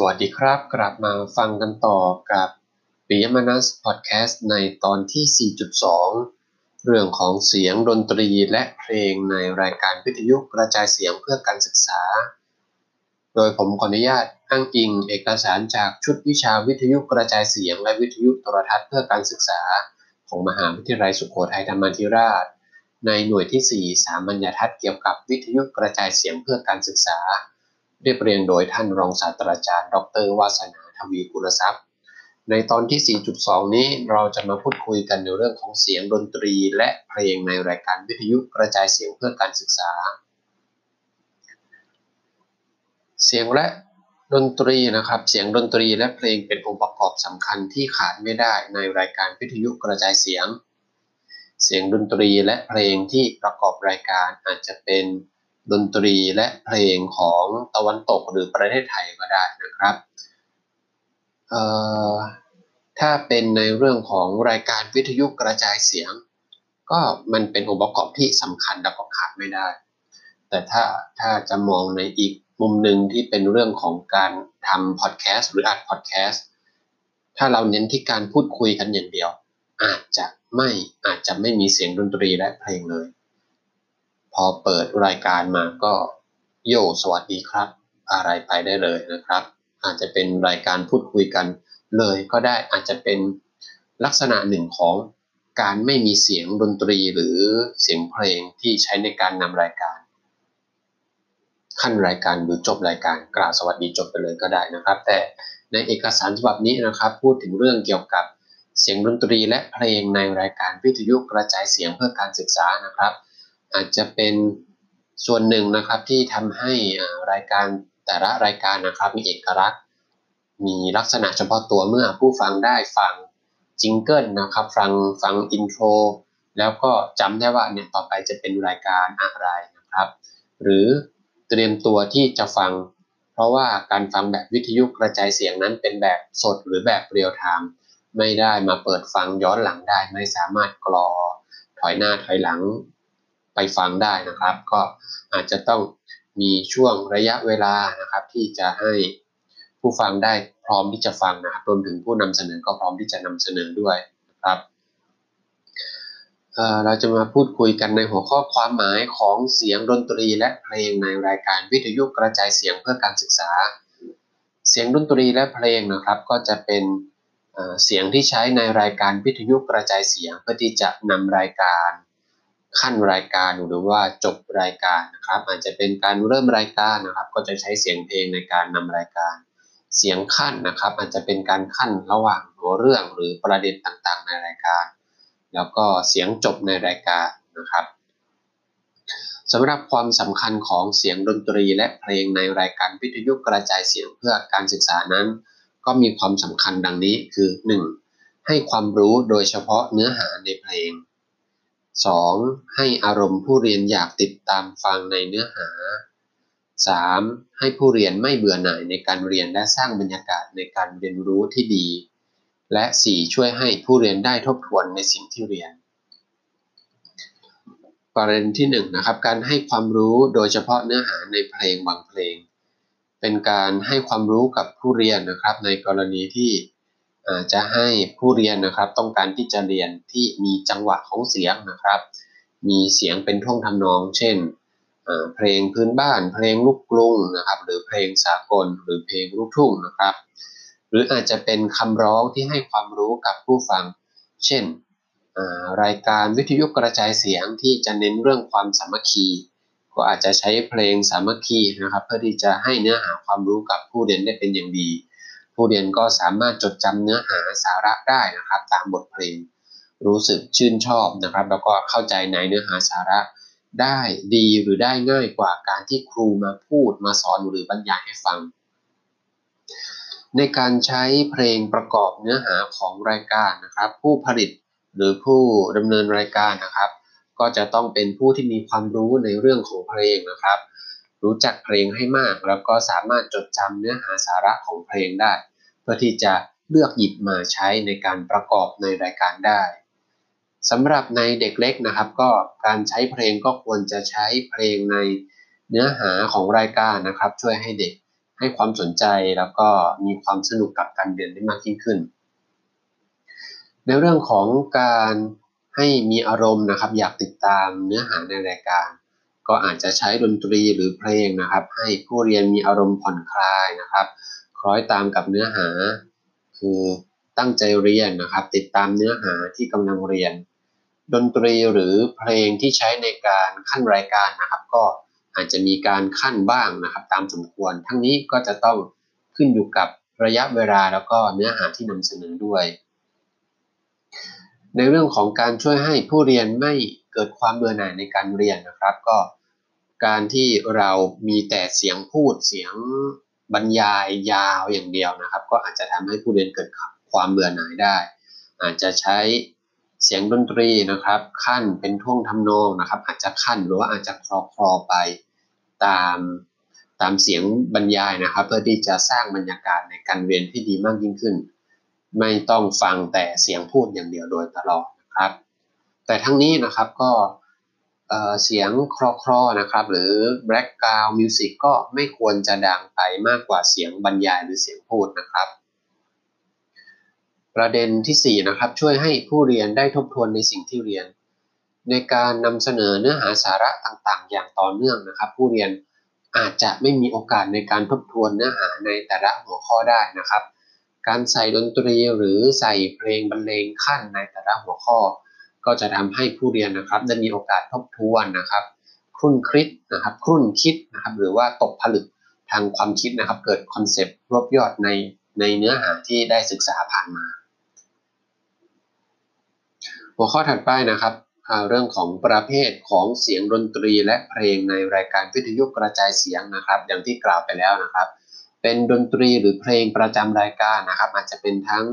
สวัสดีครับ กลับมาฟังกันต่อกับปิยมนัสพอดแคสต์ในตอนที่ 4.2 เรื่องของเสียงดนตรีและเพลงในรายการวิทยุกระจายเสียงเพื่อการศึกษา โดยผมขออนุญาตอ้างอิงเอกสารจากชุดวิชาวิทยุกระจายเสียง และวิทยุโทรทัศน์เพื่อการศึกษา ของมหาวิทยาลัยสุโขทัยธรรมาธิราช ในหน่วยที่ 4 สามัญญทัศน์เกี่ยวกับวิทยุกระจายเสียงเพื่อการศึกษา เรียบเรียงโดยท่านรองศาสตราจารย์ ดรวาสนาทวีกุลทรัพย์ ในตอนที่ 4.2 นี้เราจะมาพูดคุยกันในเรื่องของเสียงดนตรีและเพลงในรายการวิทยุกระจายเสียงเพื่อการศึกษา เสียงและดนตรีนะครับเสียงดนตรีและเพลงเป็นองค์ประกอบสำคัญที่ขาดไม่ได้ในรายการวิทยุกระจายเสียง เสียงดนตรีและเพลงที่ประกอบรายการอาจจะเป็น ดนตรีและเพลงของตะวันตกหรือประเทศไทยก็ได้นะครับถ้าเป็นในเรื่องของรายการวิทยุกระจายเสียง ก็มันเป็นองค์ประกอบที่สำคัญและก็ขาดไม่ได้ แต่ถ้าถ้าจะมองในอีกมุมหนึ่งที่เป็นเรื่องของการทำพอดแคสต์หรืออัดพอดแคสต์ถ้าเราเน้นที่การพูดคุยกันอย่างเดียว อาจจะไม่อาจจะไม่มีเสียงดนตรีและเพลงเลย อเปิดรายการมาก็โยสวัสดีครับ อะไรไปได้เลยนะครับ อาจจะเป็นรายการพูดคุยกันเลยก็ได้อาจจะเป็นลักษณะหนึ่งของการไม่มีเสียงดนตรีหรือเสียงเพลงที่ใช้ในการนำรายการ ขั้นรายการหรือจบรายการกล่าวสวัสดีจบไปเลยก็ได้นะครับ แต่ในเอกสารฉบับนี้นะครับ พูดถึงเรื่องเกี่ยวกับเสียงดนตรีและเพลงในรายการวิทยุกระจายเสียงเพื่อการศึกษานะครับ อาจจะเป็นส่วนหนึ่งนะครับที่ทำให้รายการแต่ละรายการนะครับมีเอกลักษณ์ มีลักษณะเฉพาะตัวเมื่อผู้ฟังได้ฟัง jingle นะครับฟังฟัง intro แล้วก็จำได้ว่าเนี่ยต่อไปจะเป็นรายการอะไรนะครับ หรือเตรียมตัวที่จะฟัง เพราะว่าการฟังแบบวิทยุกระจายเสียงนั้นเป็นแบบสดหรือแบบ real-timeไม่ได้มาเปิดฟังย้อนหลังได้ ไม่สามารถกรอถอยหน้าถอยหลัง ไปฟังได้นะครับ ก็อาจจะต้องมีช่วงระยะเวลานะครับ ที่จะให้ผู้ฟังได้พร้อมที่จะฟังนะครับรวมถึงผู้นำเสนอก็พร้อมที่จะนำเสนอด้วยนะครับเราจะมาพูดคุยกันในหัวข้อความหมายของเสียงดนตรีและเพลงในรายการวิทยุกระจายเสียงเพื่อการศึกษา เสียงดนตรีและเพลงนะครับ ก็จะเป็นเสียงที่ใช้ในรายการวิทยุกระจายเสียงเพื่อที่จะนำรายการ ขั้นรายการหรือว่าจบรายการนะครับอาจจะเป็นการเริ่มรายการนะครับ ก็จะใช้เสียงเพลงในการนำรายการ เสียงขั้นนะครับ อาจจะเป็นการขั้นระหว่างหัวเรื่องหรือประเด็นต่างๆ ในรายการ แล้วก็เสียงจบในรายการนะครับสำหรับความสำคัญของเสียงดนตรีและเพลงในรายการวิทยุกระจายเสียงเพื่อการศึกษานั้น ก็มีความสำคัญดังนี้คือ 1. ให้ความรู้โดยเฉพาะเนื้อหาในเพลง 2. ให้อารมณ์ผู้เรียนอยากติดตามฟังในเนื้อหา 3. ให้ผู้เรียนไม่เบื่อหน่ายในการเรียนและสร้างบรรยากาศในการเรียนรู้ที่ดี และ 4. ช่วยให้ผู้เรียนได้ทบทวนในสิ่งที่เรียน ประเด็นที่1นนะครับการให้ความรู้โดยเฉพาะเนื้อหาในเพลงบางเพลง เป็นการให้ความรู้กับผู้เรียนนะครับในกรณีที่ จะให้ผู้เรียนนะครับต้องการที่จะเรียนที่มีจังหวะของเสียงนะครับ มีเสียงเป็นท่วงทำนอง เช่นเพลงพื้นบ้าน เพลงลูกกรุงนะครับหรือเพลงสากลหรือเพลงลูกทุ่งนะครับ หรืออาจจะเป็นคำร้องที่ให้ความรู้กับผู้ฟัง เช่นรายการวิทยุกระจายเสียงที่จะเน้นเรื่องความสามัคคี ก็อาจจะใช้เพลงสามัคคีนะครับ เพื่อที่จะให้เนื้อหาความรู้กับผู้เรียนได้เป็นอย่างดี ผู้เรียนก็สามารถจดจำเนื้อหาสาระได้นะครับ ตามบทเพลงรู้สึกชื่นชอบนะครับ แล้วก็เข้าใจในเนื้อหาสาระได้ดีหรือได้ง่ายกว่าการที่ครูมาพูดมาสอนหรือบรรยายให้ฟัง ในการใช้เพลงประกอบเนื้อหาของรายการนะครับ ผู้ผลิตหรือผู้ดำเนินรายการนะครับ ก็จะต้องเป็นผู้ที่มีความรู้ในเรื่องของเพลงนะครับ รู้จักเพลงให้มาก แล้วก็สามารถจดจำเนื้อหาสาระของเพลงได้ เพื่อที่จะเลือกหยิบมาใช้ในการประกอบในรายการได้สำหรับในเด็กเล็กนะครับก็การใช้เพลงก็ควรจะใช้เพลงในเนื้อหาของรายการนะครับ ช่วยให้เด็กให้ความสนใจแล้วก็มีความสนุกกับการเรียนได้มากยิ่งขึ้น ในเรื่องของการให้มีอารมณ์นะครับ อยากติดตามเนื้อหาในรายการ ก็อาจจะใช้ดนตรีหรือเพลงนะครับ ให้ผู้เรียนมีอารมณ์ผ่อนคลายนะครับ คล้อยตามกับเนื้อหา คือตั้งใจเรียนนะครับ ติดตามเนื้อหาที่กำลังเรียน ดนตรีหรือเพลงที่ใช้ในการขั้นรายการนะครับ ก็อาจจะมีการขั้นบ้างนะครับ ตามสมควร ทั้งนี้ก็จะต้องขึ้นอยู่กับระยะเวลาแล้วก็เนื้อหาที่นำเสนอด้วย ในเรื่องของการช่วยให้ผู้เรียนไม่เกิดความเบื่อหน่ายในการเรียนนะครับ ก็ การที่เรามีแต่เสียงพูดเสียงบรรยายยาวอย่างเดียวนะครับ ก็อาจจะทำให้ผู้เรียนเกิดความเบื่อหน่ายได้ อาจจะใช้เสียงดนตรีนะครับ ขั้นเป็นท่วงทำนองนะครับ อาจจะขั้นหรือว่าอาจจะคลอคลอไปตามตามเสียงบรรยายนะครับ เพื่อที่จะสร้างบรรยากาศในการเรียนที่ดีมากยิ่งขึ้น ไม่ต้องฟังแต่เสียงพูดอย่างเดียวโดยตลอดนะครับ แต่ทั้งนี้นะครับก็ เสียงคลอคลอนะครับ หรือ background music ก็ไม่ควรจะดังไปมากกว่าเสียงบรรยายหรือเสียงพูดนะครับ ประเด็นที่ 4 นะครับ ช่วยให้ผู้เรียนได้ทบทวนในสิ่งที่เรียน ในการนำเสนอเนื้อหาสาระต่างๆ อย่างต่อเนื่องนะครับ ผู้เรียนอาจจะไม่มีโอกาสในการทบทวนเนื้อหาในแต่ละหัวข้อได้นะครับ การใส่ดนตรีหรือใส่เพลงบรรเลงคั่นในแต่ละหัวข้อ ก็จะทำให้ผู้เรียนนะครับได้มีโอกาสทบทวนนะครับครุ่นคิดนะครับครุ่นคิดนะครับหรือว่าตกผลึกทางความคิดนะครับ เกิด concept รวบยอดในในเนื้อหาที่ได้ศึกษาผ่านมา หัวข้อถัดไปนะครับเรื่องของประเภทของเสียงดนตรีและเพลงในรายการวิทยุกระจายเสียงนะครับ อย่างที่กล่าวไปแล้วนะครับ เป็นดนตรีหรือเพลงประจำรายการนะครับ อาจจะเป็นทั้ง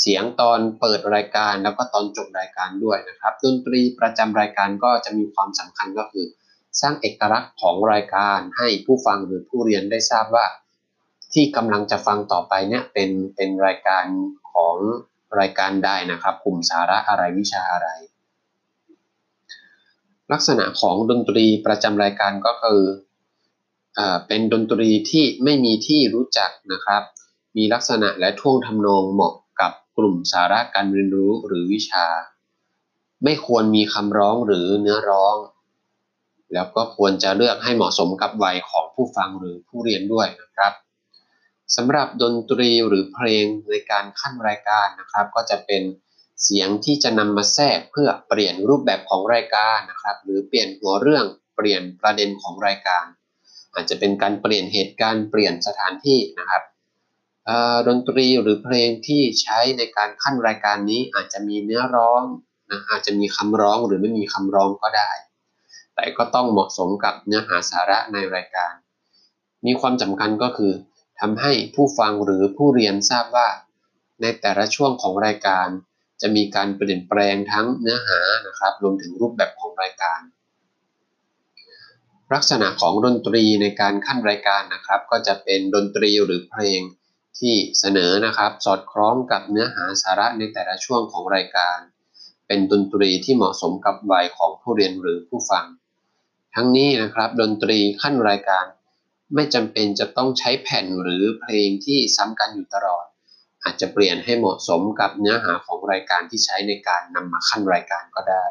เสียงตอนเปิดรายการแล้วก็ตอนจบรายการด้วยนะครับ ดนตรีประจำรายการก็จะมีความสำคัญก็คือ สร้างเอกลักษณ์ของรายการให้ผู้ฟังหรือผู้เรียนได้ทราบว่า ที่กำลังจะฟังต่อไปเนี่ยเป็นเป็นรายการของรายการได้นะครับกลุ่มสาระอะไรวิชาอะไร ลักษณะของดนตรีประจำรายการก็คืออเป็นดนตรีที่ไม่มีที่รู้จักนะครับ มีลักษณะและท่วงทำนองเหมาะ กลุ่มสาระการเรียนรู้หรือวิชา ไม่ควรมีคำร้องหรือเนื้อร้อง แล้วก็ควรจะเลือกให้เหมาะสมกับวัยของผู้ฟังหรือผู้เรียนด้วยนะครับสำหรับดนตรีหรือเพลงในการขั้นรายการนะครับ ก็จะเป็นเสียงที่จะนำมาแทรกเพื่อเปลี่ยนรูปแบบของรายการนะครับ หรือเปลี่ยนหัวเรื่องเปลี่ยนประเด็นของรายการ อาจจะเป็นการเปลี่ยนเหตุการณ์เปลี่ยนสถานที่นะครับ ดนตรีหรือเพลงที่ใช้ในการขั้นรายการนี้อาจจะมีเนื้อร้องนะอาจจะมีคำร้องหรือไม่มีคำร้องก็ได้ แต่ก็ต้องเหมาะสมกับเนื้อหาสาระในรายการ มีความสำคัญก็คือทำให้ผู้ฟังหรือผู้เรียนทราบว่า ในแต่ละช่วงของรายการ จะมีการเปลี่ยนแปลงทั้งเนื้อหานะครับรวมถึงรูปแบบของรายการ ลักษณะของดนตรีในการขั้นรายการนะครับ ก็จะเป็นดนตรีหรือเพลง ที่เสนอนะครับ สอดคล้องกับเนื้อหาสาระในแต่ละช่วงของรายการ เป็นดนตรีที่เหมาะสมกับวัยของผู้เรียนหรือผู้ฟัง ทั้งนี้นะครับ ดนตรีขั้นรายการ ไม่จำเป็นจะต้องใช้แผ่นหรือเพลงที่ซ้ำกันอยู่ตลอด อาจจะเปลี่ยนให้เหมาะสมกับเนื้อหาของรายการที่ใช้ในการนำมาขั้นรายการก็ได้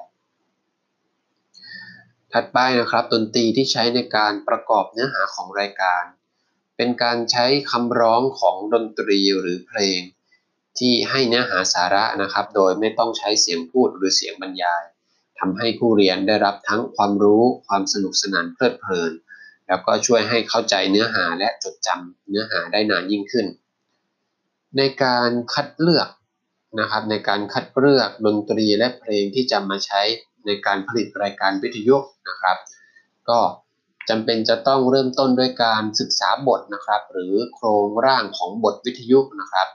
ถัดไปนะครับดนตรีที่ใช้ในการประกอบเนื้อหาของรายการ เป็นการใช้คำร้องของดนตรีหรือเพลง ที่ให้เนื้อหาสาระนะครับ โดยไม่ต้องใช้เสียงพูดหรือเสียงบรรยายทำให้ผู้เรียนได้รับทั้งความรู้ความสนุกสนานเพลิดเพลิน แล้วก็ช่วยให้เข้าใจเนื้อหาและจดจำเนื้อหาได้นานยิ่งขึ้น ในการคัดเลือกนะครับในการคัดเลือกดนตรีและเพลงที่จะมาใช้ในการผลิตรายการวิทยุนะครับ ก็ จำเป็นจะต้องเริ่มต้นด้วยการศึกษาบทนะครับ หรือโครงร่างของบทวิทยุนะครับ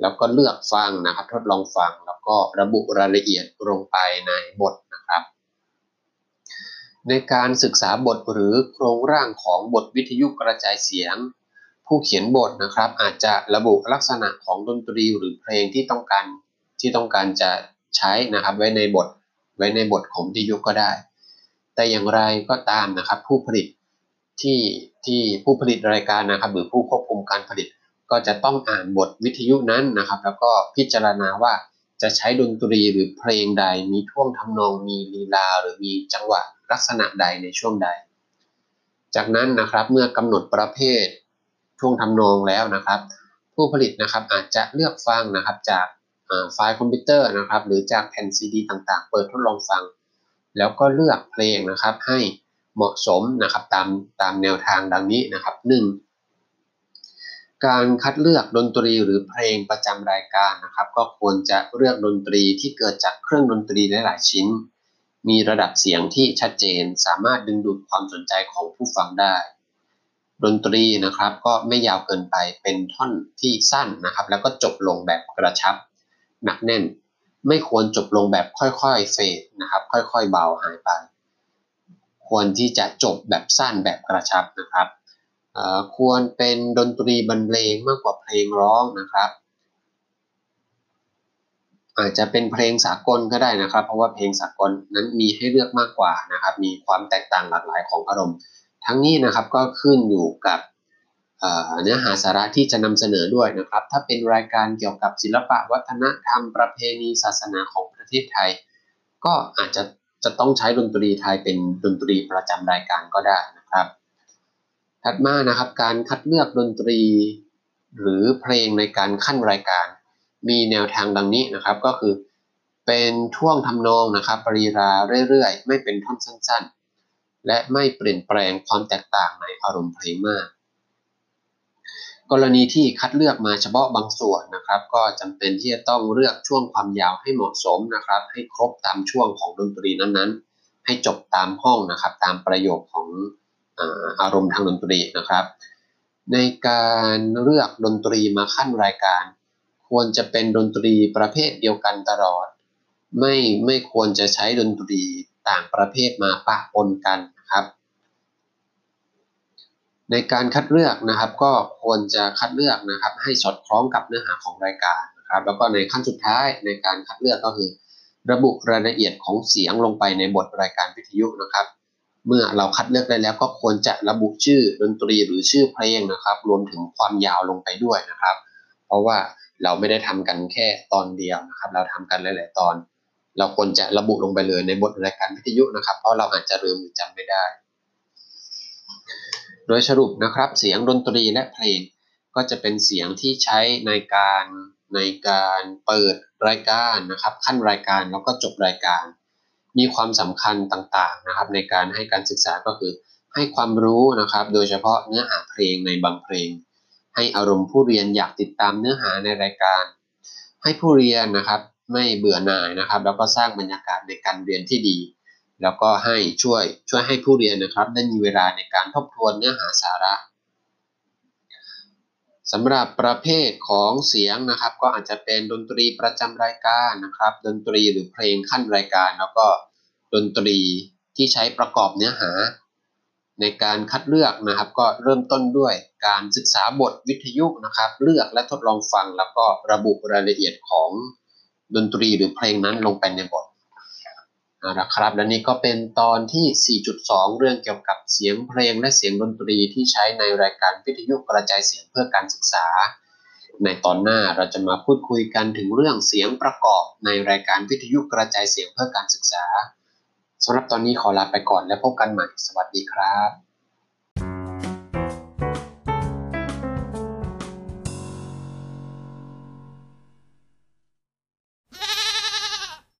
แล้วก็เลือกฟังนะครับ ทดลองฟังแล้วก็ระบุรายละเอียดลงไปในบทนะครับ ในการศึกษาบทหรือโครงร่างของบทวิทยุกระจายเสียง ผู้เขียนบทนะครับ อาจจะระบุลักษณะของดนตรีหรือเพลงที่ต้องการที่ต้องการจะใช้นะครับ ไว้ในบทไว้ในบทของวิทยุก็ได้ แต่อย่างไรก็ตามนะครับ ผู้ผลิตที่ที่ผู้ผลิตรายการนะครับ หรือผู้ควบคุมการผลิต ก็จะต้องอ่านบทวิทยุนั้นนะครับ แล้วก็พิจารณาว่าจะใช้ดนตรีหรือเพลงใดมีท่วงทำนองมีลีลา หรือมีจังหวะลักษณะใดในช่วงใด จากนั้นนะครับเมื่อกำหนดประเภทท่วงทำนองแล้วนะครับ ผู้ผลิตนะครับอาจจะเลือกฟังนะครับจากไฟล์คอมพิวเตอร์นะครับ หรือจากแผ่นซีดีต่างๆ เปิดทดลองฟัง แล้วก็เลือกเพลงนะครับให้เหมาะสมนะครับตามตามแนวทางดังนี้นะครับ 1. การคัดเลือกดนตรีหรือเพลงประจำรายการนะครับ ก็ควรจะเลือกดนตรีที่เกิดจากเครื่องดนตรีหลายๆชิ้น มีระดับเสียงที่ชัดเจนสามารถดึงดูดความสนใจของผู้ฟังได้ ดนตรีนะครับก็ไม่ยาวเกินไปเป็นท่อนที่สั้นนะครับ แล้วก็จบลงแบบกระชับหนักแน่น ไม่ควรจบลงแบบค่อยๆเฟดนะครับ ค่อยๆเบาหายไป ควรที่จะจบแบบสั้นแบบกระชับนะครับควรเป็นดนตรีบรรเลงมากกว่าเพลงร้องนะครับ อาจจะเป็นเพลงสากลก็ได้นะครับ เพราะว่าเพลงสากลนั้นมีให้เลือกมากกว่านะครับ มีความแตกต่างหลากหลายของอารมณ์ ทั้งนี้นะครับก็ขึ้นอยู่กับ เนื้อหาสาระที่จะนำเสนอด้วยนะครับ ถ้าเป็นรายการเกี่ยวกับศิลปะวัฒนธรรมประเพณีศาสนาของประเทศไทย ก็อาจจะจะต้องใช้ดนตรีไทยเป็นดนตรีประจำรายการก็ได้นะครับ ถัดมานะครับการคัดเลือกดนตรี หรือเพลงในการขั้นรายการ มีแนวทางดังนี้นะครับก็คือ เป็นท่วงทำนองนะครับปรีราเรื่อยๆ ไม่เป็นท่อนสั้น ๆ และไม่เปลี่ยนแปลงความแตกต่างในอารมณ์เพลงมาก กรณีที่คัดเลือกมาเฉพาะบางส่วนนะครับ ก็จำเป็นที่จะต้องเลือกช่วงความยาวให้เหมาะสมนะครับ ให้ครบตามช่วงของดนตรีนั้นๆ ให้จบตามห้องนะครับ ตามประโยคของอารมณ์ทางดนตรีนะครับ ในการเลือกดนตรีมาขั้นรายการ ควรจะเป็นดนตรีประเภทเดียวกันตลอด ไม่ไม่ควรจะใช้ดนตรีต่างประเภทมาปะปนกันนะครับ ในการคัดเลือกนะครับ ก็ควรจะคัดเลือกนะครับ ให้สอดคล้องกับเนื้อหาของรายการนะครับ แล้วก็ในขั้นสุดท้ายในการคัดเลือกก็คือ ระบุรายละเอียดของเสียงลงไปในบทรายการวิทยุนะครับ เมื่อเราคัดเลือกได้แล้วก็ควรจะระบุชื่อดนตรีหรือชื่อเพลงนะครับ รวมถึงความยาวลงไปด้วยนะครับ เพราะว่าเราไม่ได้ทำกันแค่ตอนเดียวนะครับ เราทำกันหลาย ๆ ตอน เราควรจะระบุลงไปเลยในบทรายการวิทยุนะครับ เพราะเราอาจจะลืมหรือจำไม่ได้ โดยสรุปนะครับเสียงดนตรีและเพลง ก็จะเป็นเสียงที่ใช้ในการในการเปิดรายการนะครับ ขั้นรายการแล้วก็จบรายการ มีความสำคัญต่างๆนะครับ ในการให้การศึกษาก็คือให้ความรู้นะครับ โดยเฉพาะเนื้อหาเพลงในบางเพลง ให้อารมณ์ผู้เรียนอยากติดตามเนื้อหาในรายการ ให้ผู้เรียนนะครับไม่เบื่อหน่ายนะครับ แล้วก็สร้างบรรยากาศในการเรียนที่ดี แล้วก็ให้ช่วยช่วยให้ผู้เรียนนะครับได้มีเวลาในการทบทวนเนื้อหาสาระสำหรับประเภทของเสียงนะครับ ก็อาจจะเป็นดนตรีประจำรายการนะครับ ดนตรีหรือเพลงขั้นรายการ แล้วก็ดนตรีที่ใช้ประกอบเนื้อหา ในการคัดเลือกนะครับ ก็เริ่มต้นด้วยการศึกษาบทวิทยุนะครับ เลือกและทดลองฟัง แล้วก็ระบุรายละเอียดของดนตรีหรือเพลงนั้นลงไปในบท นะครับ และนี่ก็เป็นตอนที่ 4.2 เรื่องเกี่ยวกับเสียงเพลงและเสียงดนตรีที่ใช้ในรายการวิทยุกระจายเสียงเพื่อการศึกษา ในตอนหน้าเราจะมาพูดคุยกันถึงเรื่องเสียงประกอบในรายการวิทยุกระจายเสียงเพื่อการศึกษาสำหรับตอนนี้ขอลาไปก่อนและพบกันใหม่ สวัสดีครับ